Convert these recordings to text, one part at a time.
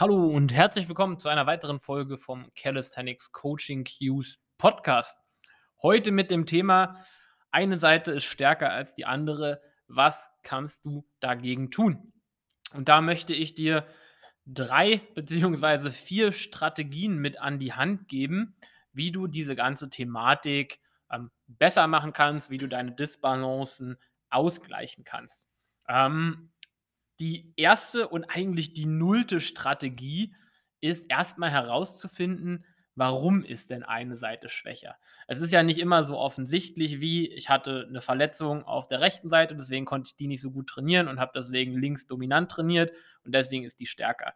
Hallo und herzlich willkommen zu einer weiteren Folge vom Calisthenics Coaching Cues Podcast. Heute mit dem Thema, eine Seite ist stärker als die andere. Was kannst du dagegen tun? Und da möchte ich dir drei beziehungsweise vier Strategien mit an die Hand geben, wie du diese ganze Thematik ähm, besser machen kannst, wie du deine Disbalancen ausgleichen kannst. Ähm, die erste und eigentlich die nullte Strategie ist erstmal herauszufinden, warum ist denn eine Seite schwächer? Es ist ja nicht immer so offensichtlich wie, ich hatte eine Verletzung auf der rechten Seite, deswegen konnte ich die nicht so gut trainieren und habe deswegen links dominant trainiert und deswegen ist die stärker.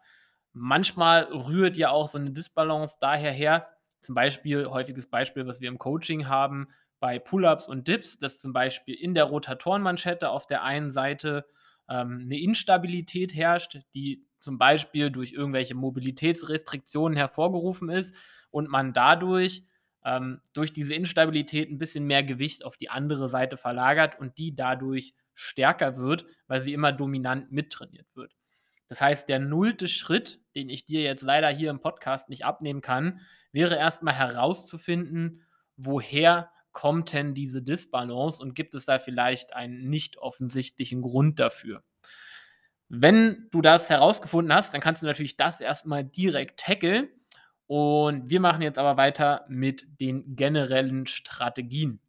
Manchmal rührt ja auch so eine Disbalance daher her, zum Beispiel, häufiges Beispiel, was wir im Coaching haben, bei Pull-ups und Dips, dass zum Beispiel in der Rotatorenmanschette auf der einen Seite ähm, eine Instabilität herrscht, die zum Beispiel durch irgendwelche Mobilitätsrestriktionen hervorgerufen ist und man dadurch ähm, durch diese Instabilität ein bisschen mehr Gewicht auf die andere Seite verlagert und die dadurch stärker wird, weil sie immer dominant mittrainiert wird. Das heißt, der nullte Schritt, den ich dir jetzt leider hier im Podcast nicht abnehmen kann, wäre erstmal herauszufinden, woher kommt denn diese Disbalance und gibt es da vielleicht einen nicht offensichtlichen Grund dafür? Wenn du das herausgefunden hast, dann kannst du natürlich das erstmal direkt tackeln. Und wir machen jetzt aber weiter mit den generellen Strategien.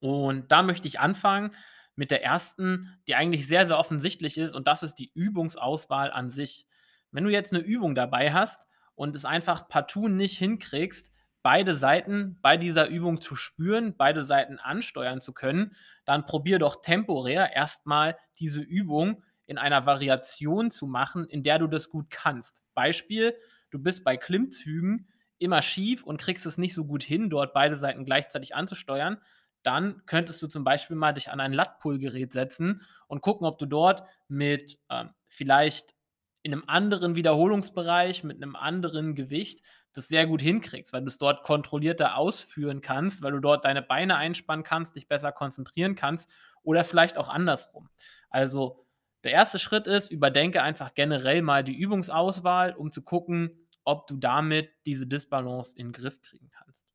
Und da möchte ich anfangen mit der ersten, die eigentlich sehr, sehr offensichtlich ist, und das ist die Übungsauswahl an sich. Wenn du jetzt eine Übung dabei hast und es einfach partout nicht hinkriegst, beide Seiten bei dieser Übung zu spüren, beide Seiten ansteuern zu können, dann probier doch temporär erstmal diese Übung in einer Variation zu machen, in der du das gut kannst. Beispiel, du bist bei Klimmzügen immer schief und kriegst es nicht so gut hin, dort beide Seiten gleichzeitig anzusteuern, dann könntest du zum Beispiel mal dich an ein Lat-Pull-Gerät setzen und gucken, ob du dort mit ähm, vielleicht in einem anderen Wiederholungsbereich, mit einem anderen Gewicht das sehr gut hinkriegst, weil du es dort kontrollierter ausführen kannst, weil du dort deine Beine einspannen kannst, dich besser konzentrieren kannst oder vielleicht auch andersrum. Also der erste Schritt ist, überdenke einfach generell mal die Übungsauswahl, um zu gucken, ob du damit diese Disbalance in den Griff kriegen kannst.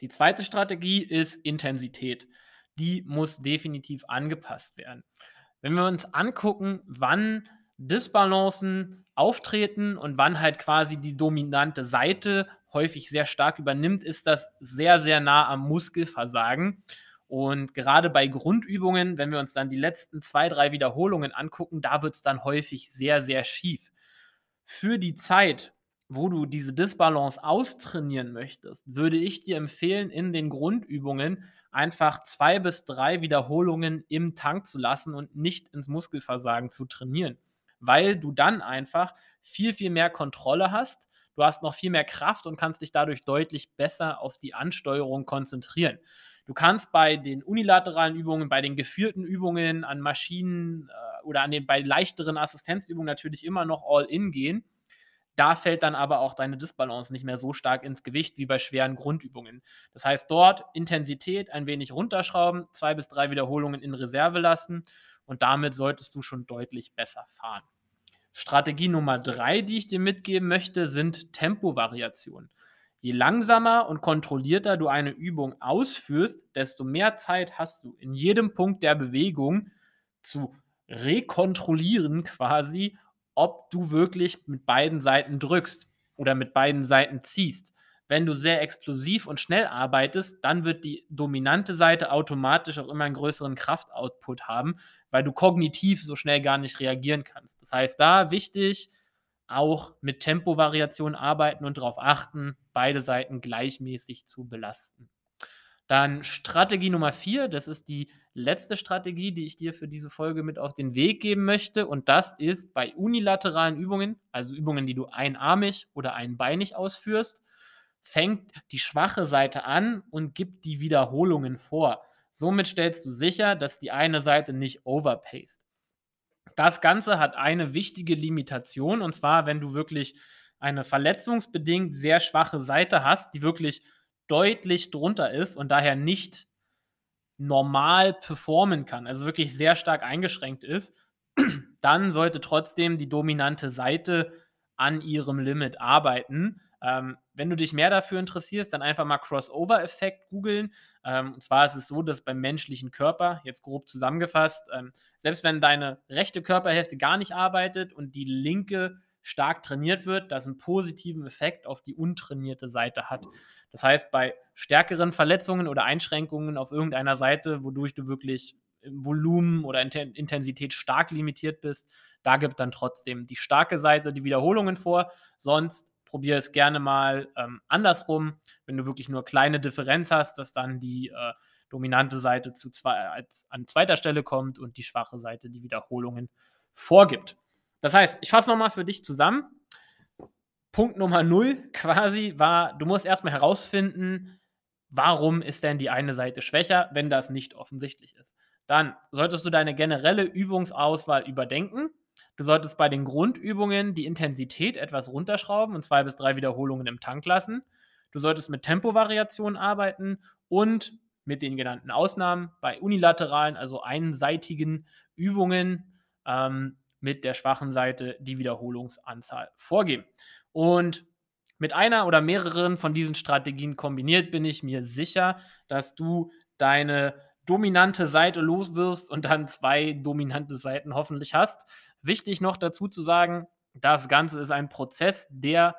Die zweite Strategie ist Intensität. Die muss definitiv angepasst werden. Wenn wir uns angucken, wann Disbalancen auftreten und wann halt quasi die dominante Seite häufig sehr stark übernimmt, ist das sehr, sehr nah am Muskelversagen. Und gerade bei Grundübungen, wenn wir uns dann die letzten zwei, drei Wiederholungen angucken, da wird es dann häufig sehr, sehr schief. Für die Zeit, wo du diese Disbalance austrainieren möchtest, würde ich dir empfehlen, in den Grundübungen einfach zwei bis drei Wiederholungen im Tank zu lassen und nicht ins Muskelversagen zu trainieren weil du dann einfach viel, viel mehr Kontrolle hast. Du hast noch viel mehr Kraft und kannst dich dadurch deutlich besser auf die Ansteuerung konzentrieren. Du kannst bei den unilateralen Übungen, bei den geführten Übungen an Maschinen äh, oder an den bei leichteren Assistenzübungen natürlich immer noch all in gehen. Da fällt dann aber auch deine Disbalance nicht mehr so stark ins Gewicht wie bei schweren Grundübungen. Das heißt, dort Intensität ein wenig runterschrauben, zwei bis drei Wiederholungen in Reserve lassen und damit solltest du schon deutlich besser fahren. Strategie Nummer drei, die ich dir mitgeben möchte, sind Tempovariationen. Je langsamer und kontrollierter du eine Übung ausführst, desto mehr Zeit hast du in jedem Punkt der Bewegung zu rekontrollieren quasi, ob du wirklich mit beiden Seiten drückst oder mit beiden Seiten ziehst. Wenn du sehr explosiv und schnell arbeitest, dann wird die dominante Seite automatisch auch immer einen größeren Kraftoutput haben, weil du kognitiv so schnell gar nicht reagieren kannst. Das heißt, da wichtig, auch mit Tempovariation arbeiten und darauf achten, beide Seiten gleichmäßig zu belasten. Dann Strategie Nummer vier, das ist die letzte Strategie, die ich dir für diese Folge mit auf den Weg geben möchte. Und das ist bei unilateralen Übungen, also Übungen, die du einarmig oder einbeinig ausführst, fängt die schwache Seite an und gibt die Wiederholungen vor. Somit stellst du sicher, dass die eine Seite nicht overpaced. Das Ganze hat eine wichtige Limitation und zwar, wenn du wirklich eine verletzungsbedingt sehr schwache Seite hast, die wirklich deutlich drunter ist und daher nicht normal performen kann, also wirklich sehr stark eingeschränkt ist, dann sollte trotzdem die dominante Seite an ihrem Limit arbeiten. Ähm, wenn du dich mehr dafür interessierst, dann einfach mal Crossover-Effekt googeln. Ähm, und zwar ist es so, dass beim menschlichen Körper, jetzt grob zusammengefasst, ähm, selbst wenn deine rechte Körperhälfte gar nicht arbeitet und die linke stark trainiert wird, das einen positiven Effekt auf die untrainierte Seite hat. Das heißt, bei stärkeren Verletzungen oder Einschränkungen auf irgendeiner Seite, wodurch du wirklich im Volumen oder Intensität stark limitiert bist, da gibt dann trotzdem die starke Seite die Wiederholungen vor. Sonst probiere es gerne mal ähm, andersrum, wenn du wirklich nur kleine Differenz hast, dass dann die äh, dominante Seite zu zwei, als, an zweiter Stelle kommt und die schwache Seite die Wiederholungen vorgibt. Das heißt, ich fasse nochmal für dich zusammen. Punkt Nummer null quasi war, du musst erstmal herausfinden, warum ist denn die eine Seite schwächer, wenn das nicht offensichtlich ist. Dann solltest du deine generelle Übungsauswahl überdenken. Du solltest bei den Grundübungen die Intensität etwas runterschrauben und zwei bis drei Wiederholungen im Tank lassen. Du solltest mit Tempovariationen arbeiten und mit den genannten Ausnahmen bei unilateralen, also einseitigen Übungen ähm, mit der schwachen Seite die Wiederholungsanzahl vorgeben. Und mit einer oder mehreren von diesen Strategien kombiniert bin ich mir sicher, dass du deine dominante Seite los wirst und dann zwei dominante Seiten hoffentlich hast. Wichtig noch dazu zu sagen, das Ganze ist ein Prozess, der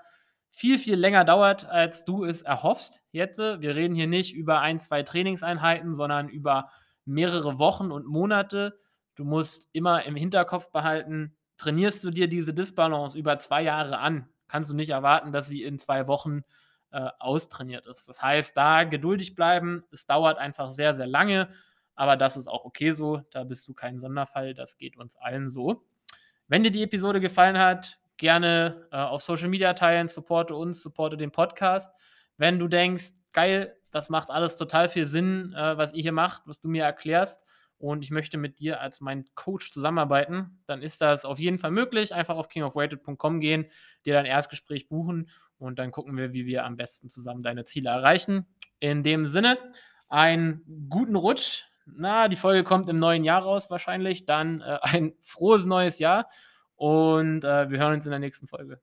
viel, viel länger dauert, als du es erhoffst. Jetzt, wir reden hier nicht über ein, zwei Trainingseinheiten, sondern über mehrere Wochen und Monate. Du musst immer im Hinterkopf behalten, trainierst du dir diese Disbalance über zwei Jahre an, kannst du nicht erwarten, dass sie in zwei Wochen äh, austrainiert ist. Das heißt, da geduldig bleiben. Es dauert einfach sehr, sehr lange, aber das ist auch okay so. Da bist du kein Sonderfall. Das geht uns allen so. Wenn dir die Episode gefallen hat, gerne äh, auf Social Media teilen, supporte uns, supporte den Podcast. Wenn du denkst, geil, das macht alles total viel Sinn, äh, was ihr hier macht, was du mir erklärst, und ich möchte mit dir als mein Coach zusammenarbeiten, dann ist das auf jeden Fall möglich. Einfach auf kingofweighted.com gehen, dir dein Erstgespräch buchen und dann gucken wir, wie wir am besten zusammen deine Ziele erreichen. In dem Sinne, einen guten Rutsch. Na, die Folge kommt im neuen Jahr raus wahrscheinlich. Dann äh, ein frohes neues Jahr und äh, wir hören uns in der nächsten Folge.